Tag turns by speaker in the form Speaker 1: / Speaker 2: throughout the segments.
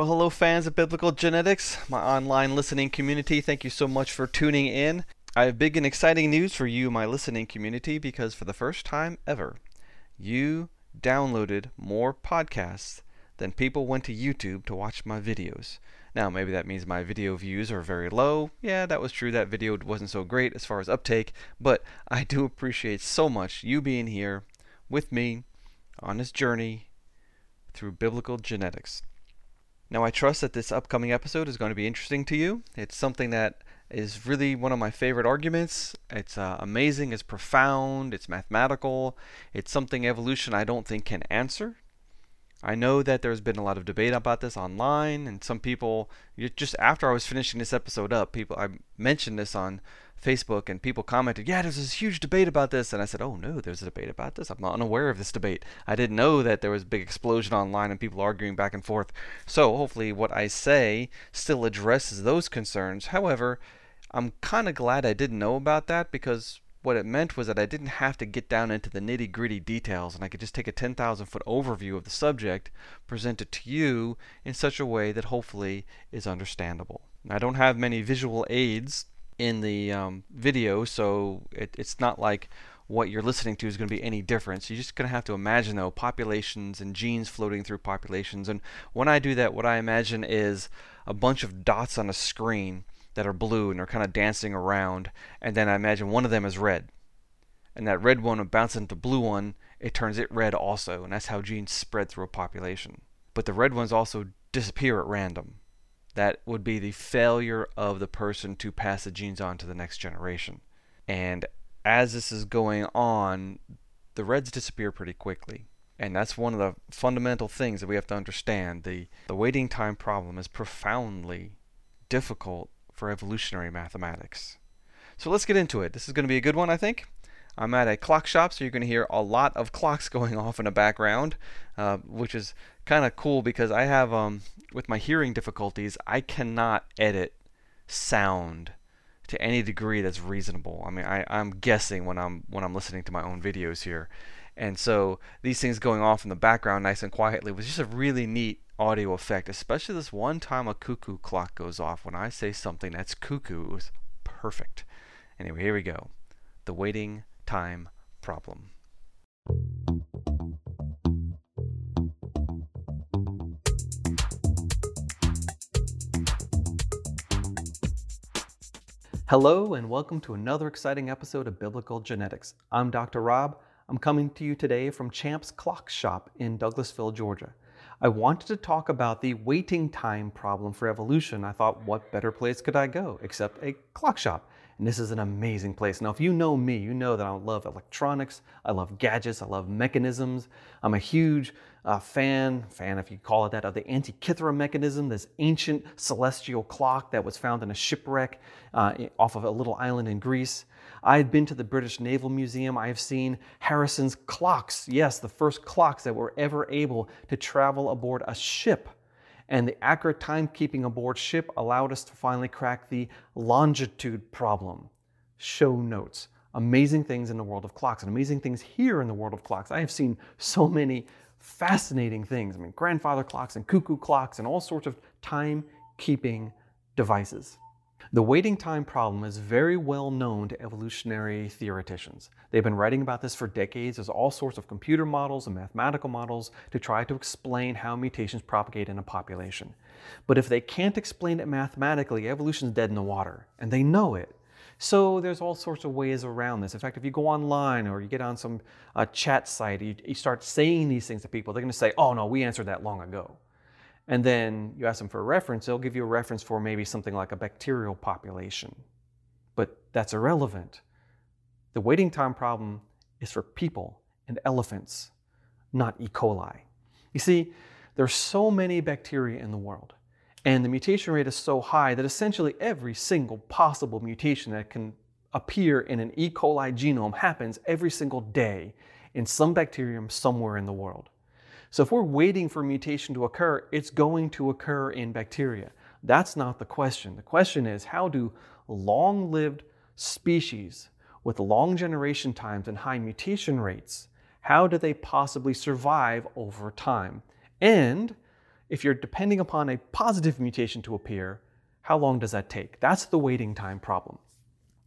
Speaker 1: Well, hello, fans of biblical genetics, my online listening community. Thank you so much for tuning in. I have big and exciting news for you, my listening community, because for the first time ever, you downloaded more podcasts than people went to YouTube to watch my videos. Now, maybe that means my video views are very low. Yeah, that was true. That video wasn't so great as far as uptake, but I do appreciate so much you being here with me on this journey through biblical genetics. Now, I trust that this upcoming episode is going to be interesting to you. It's something that is really one of my favorite arguments. It's uh, amazing, it's profound, it's mathematical, it's something evolution I don't think can answer. I know that there's been a lot of debate about this online, and some people, just after I was finishing this episode up, people I mentioned this on Facebook and people commented, yeah, there's this huge debate about this. And I said, oh no, there's a debate about this. I'm not unaware of this debate. I didn't know that there was a big explosion online and people arguing back and forth. So hopefully what I say still addresses those concerns. However, I'm kind of glad I didn't know about that because what it meant was that I didn't have to get down into the nitty gritty details and I could just take a 10,000 foot overview of the subject, present it to you in such a way that hopefully is understandable. I don't have many visual aids in the um, video, so it, it's not like what you're listening to is going to be any different. So you're just going to have to imagine though populations and genes floating through populations. And when I do that, what I imagine is a bunch of dots on a screen that are blue and they're kind of dancing around. And then I imagine one of them is red. And that red one bounces into the blue one, it turns it red also. And that's how genes spread through a population. But the red ones also disappear at random that would be the failure of the person to pass the genes on to the next generation. And as this is going on, the reds disappear pretty quickly. And that's one of the fundamental things that we have to understand. The, the waiting time problem is profoundly difficult for evolutionary mathematics. So let's get into it. This is going to be a good one, I think. I'm at a clock shop, so you're going to hear a lot of clocks going off in the background, uh, which is kind of cool because I have, um, with my hearing difficulties, I cannot edit sound to any degree that's reasonable. I mean, I, I'm guessing when I'm when I'm listening to my own videos here, and so these things going off in the background, nice and quietly, was just a really neat audio effect. Especially this one time a cuckoo clock goes off when I say something that's cuckoo. It was perfect. Anyway, here we go. The waiting time problem. Hello, and welcome to another exciting episode of Biblical Genetics. I'm Dr. Rob. I'm coming to you today from Champ's Clock Shop in Douglasville, Georgia. I wanted to talk about the waiting time problem for evolution. I thought, what better place could I go except a clock shop? And this is an amazing place. Now, if you know me, you know that I love electronics, I love gadgets, I love mechanisms. I'm a huge uh, fan, fan if you call it that, of the Antikythera mechanism, this ancient celestial clock that was found in a shipwreck uh, off of a little island in Greece. I have been to the British Naval Museum. I have seen Harrison's clocks. Yes, the first clocks that were ever able to travel aboard a ship and the accurate timekeeping aboard ship allowed us to finally crack the longitude problem. Show notes. Amazing things in the world of clocks and amazing things here in the world of clocks. I have seen so many fascinating things. I mean, grandfather clocks and cuckoo clocks and all sorts of timekeeping devices. The waiting time problem is very well known to evolutionary theoreticians. They've been writing about this for decades. There's all sorts of computer models and mathematical models to try to explain how mutations propagate in a population. But if they can't explain it mathematically, evolution's dead in the water, and they know it. So there's all sorts of ways around this. In fact, if you go online or you get on some uh, chat site, you, you start saying these things to people, they're going to say, oh no, we answered that long ago and then you ask them for a reference, they'll give you a reference for maybe something like a bacterial population. But that's irrelevant. The waiting time problem is for people and elephants, not E. coli. You see, there are so many bacteria in the world, and the mutation rate is so high that essentially every single possible mutation that can appear in an E. coli genome happens every single day in some bacterium somewhere in the world. So if we're waiting for mutation to occur, it's going to occur in bacteria. That's not the question. The question is how do long lived species with long generation times and high mutation rates, how do they possibly survive over time? And if you're depending upon a positive mutation to appear, how long does that take? That's the waiting time problem.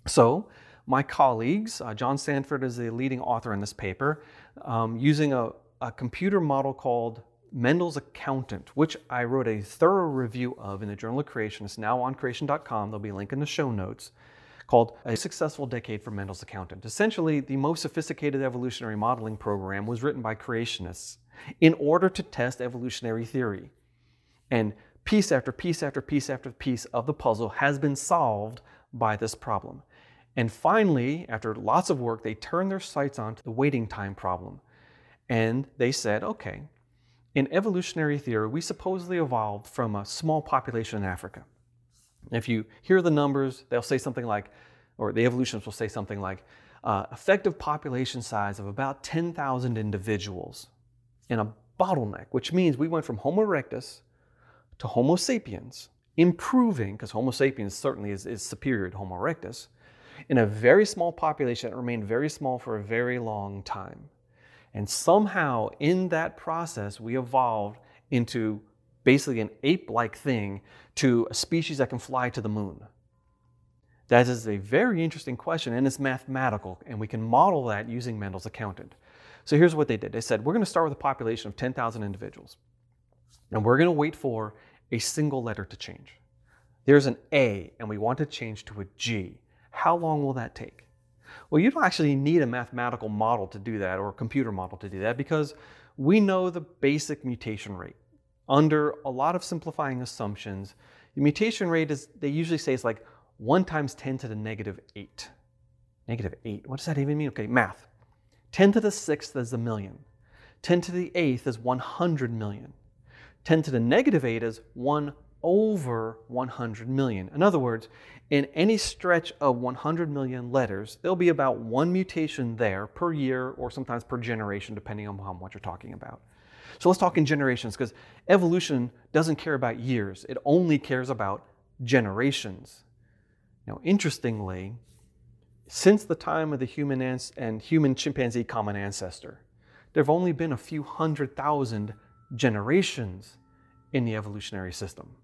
Speaker 1: So, my colleagues, uh, John Sanford is the leading author in this paper, um, using a, a computer model called Mendel's Accountant, which I wrote a thorough review of in the Journal of Creation. It's now on creation.com. There'll be a link in the show notes called A Successful Decade for Mendel's Accountant. Essentially, the most sophisticated evolutionary modeling program was written by creationists in order to test evolutionary theory. And piece after piece after piece after piece of the puzzle has been solved by this problem. And finally, after lots of work, they turned their sights on to the waiting time problem. And they said, okay, in evolutionary theory, we supposedly evolved from a small population in Africa. If you hear the numbers, they'll say something like, or the evolutionists will say something like, uh, effective population size of about 10,000 individuals in a bottleneck, which means we went from Homo erectus to Homo sapiens, improving, because Homo sapiens certainly is, is superior to Homo erectus, in a very small population that remained very small for a very long time. And somehow in that process, we evolved into basically an ape like thing to a species that can fly to the moon. That is a very interesting question and it's mathematical, and we can model that using Mendel's accountant. So here's what they did they said, We're going to start with a population of 10,000 individuals, and we're going to wait for a single letter to change. There's an A, and we want to change to a G. How long will that take? Well, you don't actually need a mathematical model to do that or a computer model to do that because we know the basic mutation rate. Under a lot of simplifying assumptions, the mutation rate is, they usually say it's like 1 times 10 to the negative 8. Negative 8, what does that even mean? Okay, math. 10 to the 6th is a million. 10 to the 8th is 100 million. 10 to the negative 8 is 1 over 100 million. In other words, in any stretch of 100 million letters, there'll be about one mutation there per year or sometimes per generation, depending on what you're talking about. So let's talk in generations because evolution doesn't care about years, it only cares about generations. Now, interestingly, since the time of the human and human chimpanzee common ancestor, there have only been a few hundred thousand generations in the evolutionary system.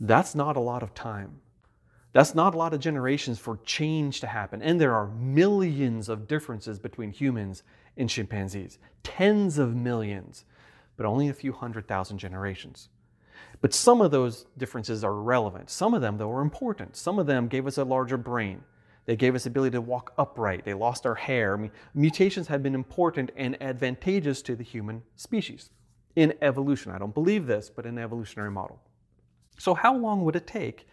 Speaker 1: That's not a lot of time. That's not a lot of generations for change to happen. And there are millions of differences between humans and chimpanzees, tens of millions, but only a few hundred thousand generations. But some of those differences are relevant. Some of them, though, are important. Some of them gave us a larger brain. They gave us the ability to walk upright. They lost our hair. I mean, mutations have been important and advantageous to the human species in evolution. I don't believe this, but in evolutionary model. So, how long would it take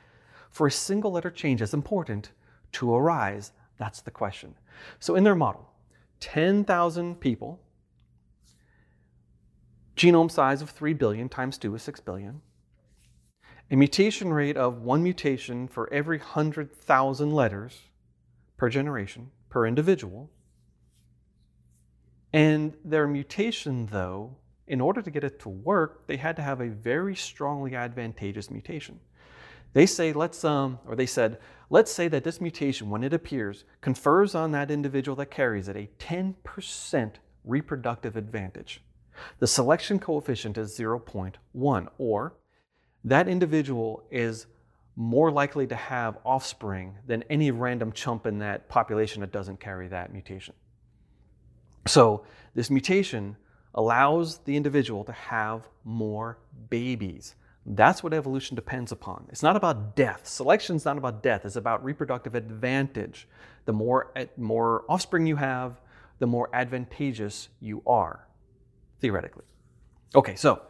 Speaker 1: for a single letter change as important to arise? That's the question. So, in their model, 10,000 people, genome size of 3 billion times 2 is 6 billion, a mutation rate of one mutation for every 100,000 letters per generation, per individual. And their mutation, though, in order to get it to work, they had to have a very strongly advantageous mutation. They say, let's, um, or they said, let's say that this mutation, when it appears, confers on that individual that carries it a 10% reproductive advantage. The selection coefficient is 0.1, or that individual is more likely to have offspring than any random chump in that population that doesn't carry that mutation. So, this mutation allows the individual to have more babies. That's what evolution depends upon. It's not about death. Selection is not about death. It's about reproductive advantage. The more, eh, more offspring you have, the more advantageous you are, theoretically. Okay, so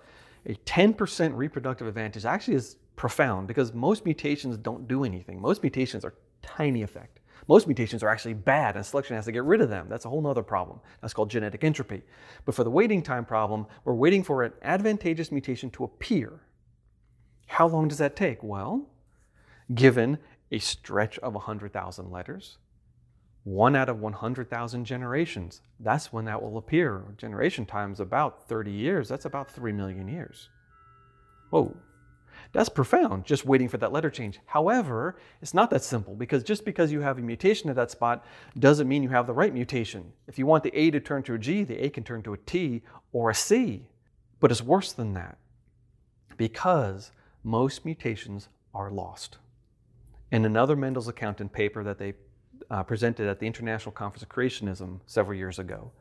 Speaker 1: a 10% reproductive advantage actually is profound because most mutations don't do anything. Most mutations are tiny effect. Most mutations are actually bad and selection has to get rid of them. That's a whole other problem. That's called genetic entropy. But for the waiting time problem, we're waiting for an advantageous mutation to appear. How long does that take? Well, given a stretch of 100,000 letters, one out of 100,000 generations, that's when that will appear. Generation time is about 30 years. That's about 3 million years. Whoa, that's profound, just waiting for that letter change. However, it's not that simple because just because you have a mutation at that spot doesn't mean you have the right mutation. If you want the A to turn to a G, the A can turn to a T or a C. But it's worse than that. Because most mutations are lost. In another Mendel's accountant paper that they uh, presented at the International Conference of Creationism several years ago,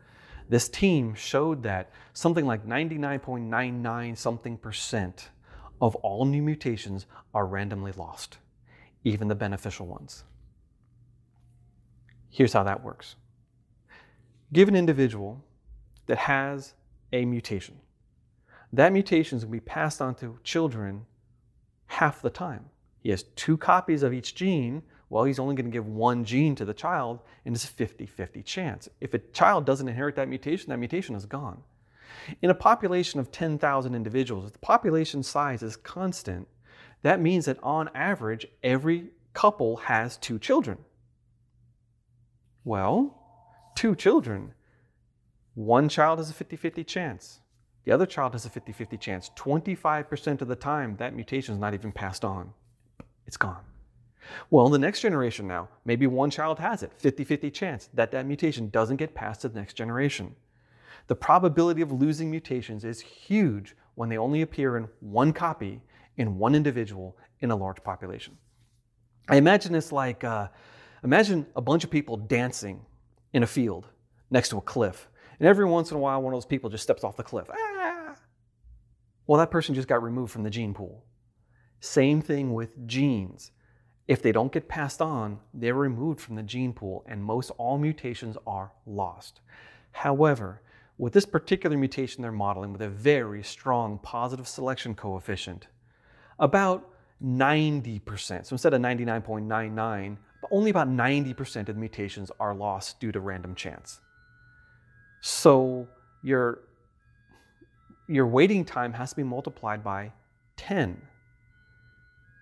Speaker 1: this team showed that something like 99.99 something percent of all new mutations are randomly lost, even the beneficial ones. Here's how that works. Give an individual that has a mutation. That mutation is going to be passed on to children half the time. He has two copies of each gene. Well, he's only going to give one gene to the child, and it's a 50 50 chance. If a child doesn't inherit that mutation, that mutation is gone. In a population of 10,000 individuals, if the population size is constant, that means that on average, every couple has two children. Well, two children. One child has a 50 50 chance. The other child has a 50 50 chance. 25% of the time, that mutation is not even passed on. It's gone. Well, the next generation now, maybe one child has it, 50 50 chance that that mutation doesn't get passed to the next generation. The probability of losing mutations is huge when they only appear in one copy in one individual in a large population. I imagine it's like uh, imagine a bunch of people dancing in a field next to a cliff. And every once in a while, one of those people just steps off the cliff. Ah! Well, that person just got removed from the gene pool. Same thing with genes. If they don't get passed on, they're removed from the gene pool, and most all mutations are lost. However, with this particular mutation they're modeling with a very strong positive selection coefficient, about 90%, so instead of 99.99, only about 90% of the mutations are lost due to random chance. So your, your waiting time has to be multiplied by 10.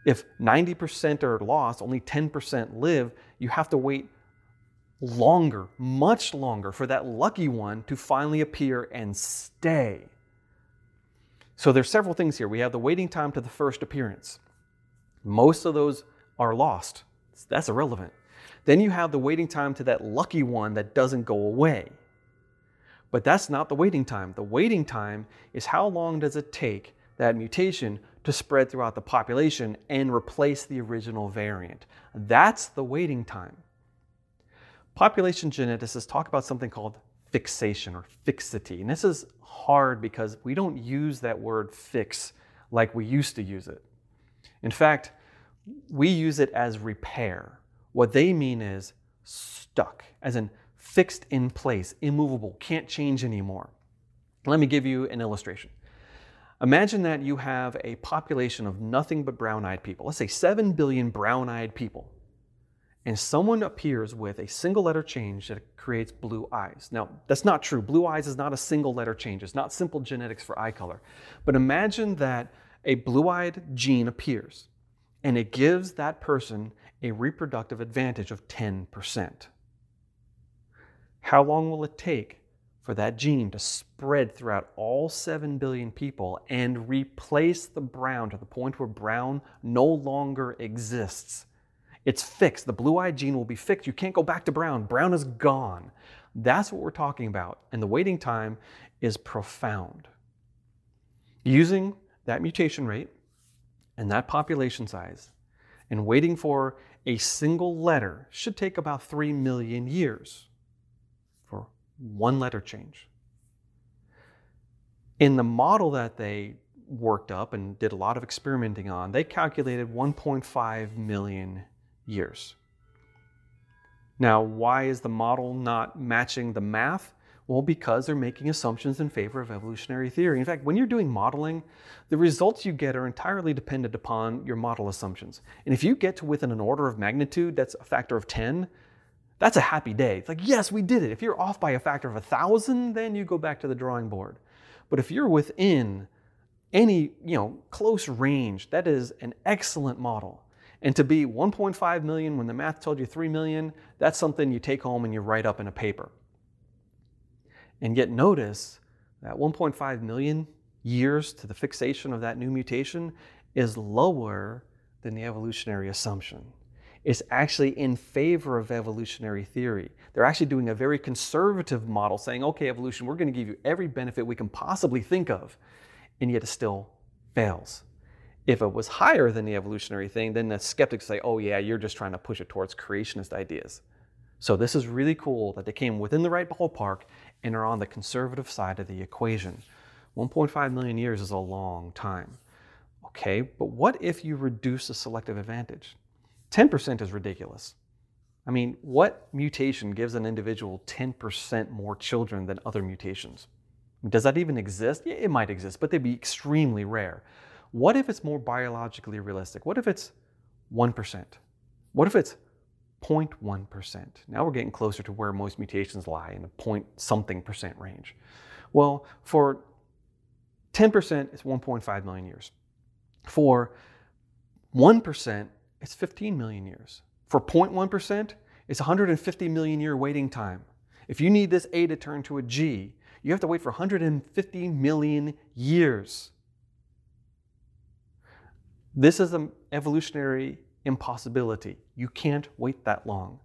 Speaker 1: If 90% are lost, only 10% live, you have to wait longer, much longer, for that lucky one to finally appear and stay. So there's several things here. We have the waiting time to the first appearance. Most of those are lost. That's irrelevant. Then you have the waiting time to that lucky one that doesn't go away. But that's not the waiting time. The waiting time is how long does it take that mutation to spread throughout the population and replace the original variant. That's the waiting time. Population geneticists talk about something called fixation or fixity. And this is hard because we don't use that word fix like we used to use it. In fact, we use it as repair. What they mean is stuck, as in fixed in place, immovable, can't change anymore. Let me give you an illustration. Imagine that you have a population of nothing but brown eyed people. Let's say 7 billion brown eyed people. And someone appears with a single letter change that creates blue eyes. Now, that's not true. Blue eyes is not a single letter change, it's not simple genetics for eye color. But imagine that a blue eyed gene appears and it gives that person a reproductive advantage of 10%. How long will it take for that gene to spread throughout all 7 billion people and replace the brown to the point where brown no longer exists? It's fixed. The blue eyed gene will be fixed. You can't go back to brown. Brown is gone. That's what we're talking about. And the waiting time is profound. Using that mutation rate, and that population size and waiting for a single letter should take about 3 million years for one letter change. In the model that they worked up and did a lot of experimenting on, they calculated 1.5 million years. Now, why is the model not matching the math? Well, because they're making assumptions in favor of evolutionary theory. In fact, when you're doing modeling, the results you get are entirely dependent upon your model assumptions. And if you get to within an order of magnitude that's a factor of 10, that's a happy day. It's like, yes, we did it. If you're off by a factor of a thousand, then you go back to the drawing board. But if you're within any, you know, close range, that is an excellent model. And to be 1.5 million when the math told you 3 million, that's something you take home and you write up in a paper. And yet notice that 1.5 million years to the fixation of that new mutation is lower than the evolutionary assumption. It's actually in favor of evolutionary theory. They're actually doing a very conservative model saying, okay, evolution, we're going to give you every benefit we can possibly think of, and yet it still fails. If it was higher than the evolutionary thing, then the skeptics say, oh, yeah, you're just trying to push it towards creationist ideas. So this is really cool that they came within the right ballpark and are on the conservative side of the equation. 1.5 million years is a long time. Okay, but what if you reduce the selective advantage? 10% is ridiculous. I mean, what mutation gives an individual 10% more children than other mutations? Does that even exist? Yeah, it might exist, but they'd be extremely rare. What if it's more biologically realistic? What if it's 1%? What if it's 0.1%? Now we're getting closer to where most mutations lie in the point something percent range. Well, for 10%, it's 1.5 million years. For 1%, it's 15 million years. For 0.1%, it's 150 million year waiting time. If you need this A to turn to a G, you have to wait for 150 million years. This is an evolutionary impossibility. You can't wait that long.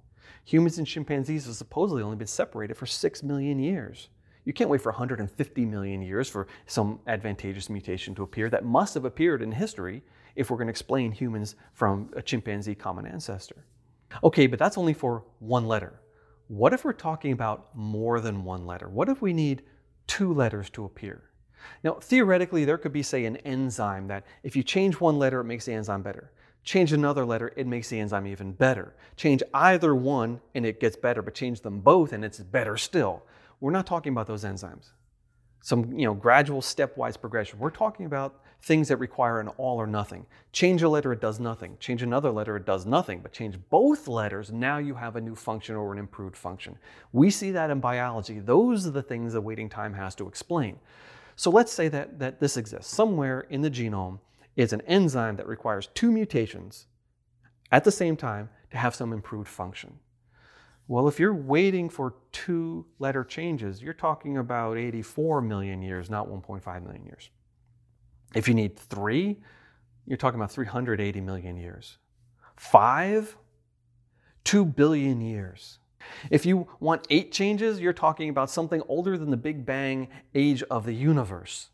Speaker 1: Humans and chimpanzees have supposedly only been separated for 6 million years. You can't wait for 150 million years for some advantageous mutation to appear that must have appeared in history if we're going to explain humans from a chimpanzee common ancestor. Okay, but that's only for one letter. What if we're talking about more than one letter? What if we need two letters to appear? Now, theoretically, there could be, say, an enzyme that if you change one letter, it makes the enzyme better. Change another letter, it makes the enzyme even better. Change either one and it gets better, but change them both and it's better still. We're not talking about those enzymes. Some you know, gradual stepwise progression. We're talking about things that require an all or nothing. Change a letter, it does nothing. Change another letter, it does nothing. But change both letters, now you have a new function or an improved function. We see that in biology. Those are the things that waiting time has to explain. So let's say that, that this exists. Somewhere in the genome is an enzyme that requires two mutations at the same time to have some improved function. Well, if you're waiting for two letter changes, you're talking about 84 million years, not 1.5 million years. If you need three, you're talking about 380 million years. Five, two billion years. If you want eight changes, you're talking about something older than the Big Bang age of the universe.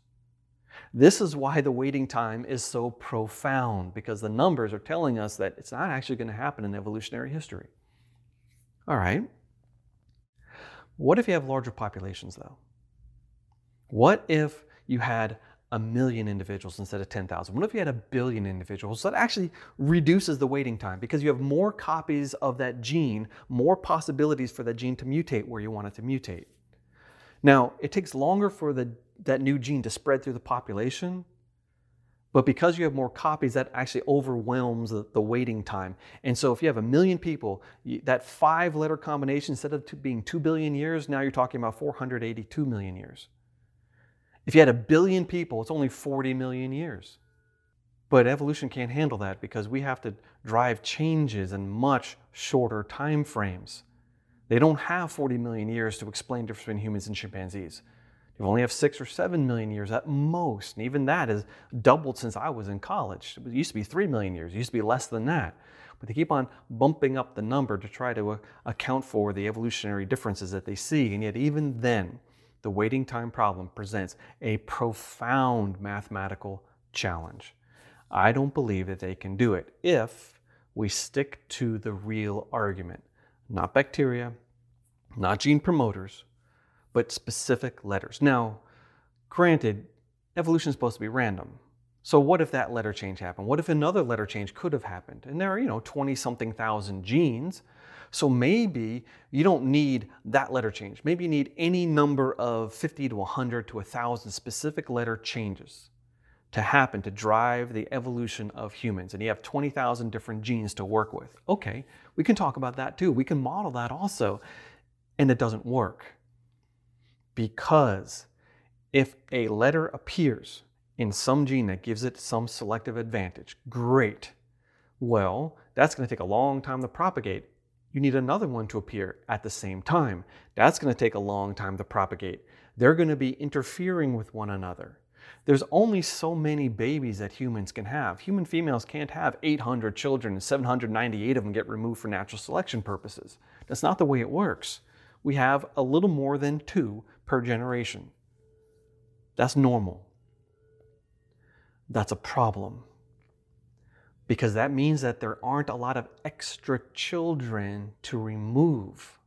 Speaker 1: This is why the waiting time is so profound, because the numbers are telling us that it's not actually going to happen in evolutionary history. All right. What if you have larger populations, though? What if you had a million individuals instead of 10,000? What if you had a billion individuals? That actually reduces the waiting time because you have more copies of that gene, more possibilities for that gene to mutate where you want it to mutate. Now, it takes longer for the, that new gene to spread through the population, but because you have more copies, that actually overwhelms the, the waiting time. And so if you have a million people, you, that five letter combination, instead of being 2 billion years, now you're talking about 482 million years. If you had a billion people, it's only 40 million years. But evolution can't handle that because we have to drive changes in much shorter time frames. They don't have 40 million years to explain the difference between humans and chimpanzees. You only have six or seven million years at most. And even that has doubled since I was in college. It used to be three million years, it used to be less than that. But they keep on bumping up the number to try to uh, account for the evolutionary differences that they see. And yet, even then, the waiting time problem presents a profound mathematical challenge. I don't believe that they can do it if we stick to the real argument. Not bacteria, not gene promoters, but specific letters. Now, granted, evolution is supposed to be random. So what if that letter change happened? What if another letter change could have happened? And there are, you know, 20 something thousand genes. So maybe you don't need that letter change. Maybe you need any number of 50 to 100 to 1,000 specific letter changes to happen to drive the evolution of humans. And you have 20,000 different genes to work with. Okay, we can talk about that too. We can model that also. And it doesn't work because if a letter appears in some gene that gives it some selective advantage, great. Well, that's going to take a long time to propagate. You need another one to appear at the same time. That's going to take a long time to propagate. They're going to be interfering with one another. There's only so many babies that humans can have. Human females can't have 800 children and 798 of them get removed for natural selection purposes. That's not the way it works. We have a little more than two per generation. That's normal. that's a problem. Because that means that there aren't a lot of extra children to remove.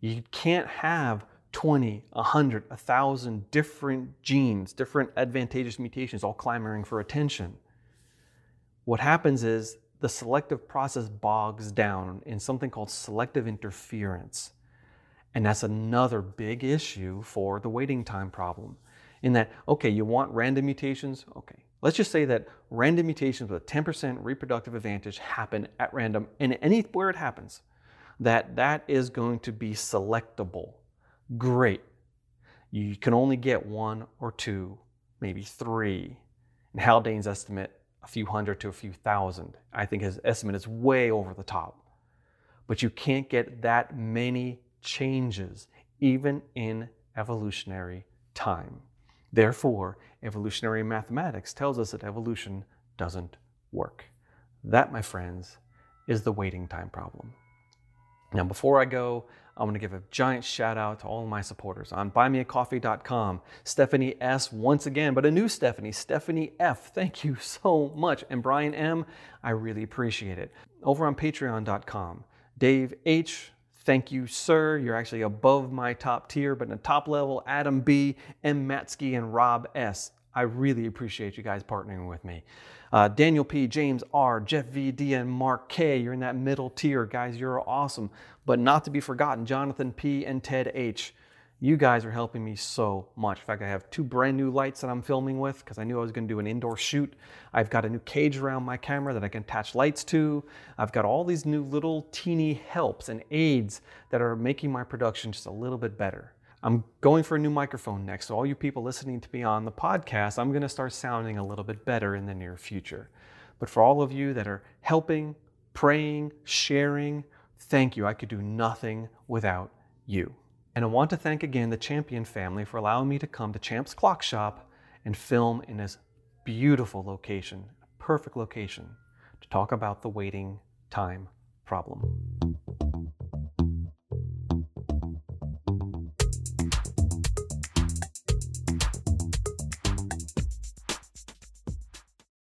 Speaker 1: You can't have 20, 100, 1,000 different genes, different advantageous mutations all clamoring for attention. What happens is the selective process bogs down in something called selective interference. And that's another big issue for the waiting time problem. In that, okay, you want random mutations? Okay. Let's just say that random mutations with a 10% reproductive advantage happen at random and anywhere it happens, that that is going to be selectable. Great. You can only get one or two, maybe three. And Haldane's estimate a few hundred to a few thousand. I think his estimate is way over the top. But you can't get that many changes, even in evolutionary time. Therefore, evolutionary mathematics tells us that evolution doesn't work. That, my friends, is the waiting time problem. Now, before I go, I want to give a giant shout out to all my supporters on buymeacoffee.com. Stephanie S. once again, but a new Stephanie, Stephanie F. Thank you so much. And Brian M. I really appreciate it. Over on patreon.com, Dave H. Thank you, sir. You're actually above my top tier, but in the top level, Adam B., M. Matsky, and Rob S. I really appreciate you guys partnering with me. Uh, Daniel P., James R., Jeff V. D., and Mark K. You're in that middle tier. Guys, you're awesome. But not to be forgotten, Jonathan P. and Ted H. You guys are helping me so much. In fact, I have two brand new lights that I'm filming with because I knew I was going to do an indoor shoot. I've got a new cage around my camera that I can attach lights to. I've got all these new little teeny helps and aids that are making my production just a little bit better. I'm going for a new microphone next, so all you people listening to me on the podcast, I'm going to start sounding a little bit better in the near future. But for all of you that are helping, praying, sharing, thank you. I could do nothing without you. And I want to thank again the Champion family for allowing me to come to Champ's Clock Shop and film in this beautiful location, perfect location, to talk about the waiting time problem.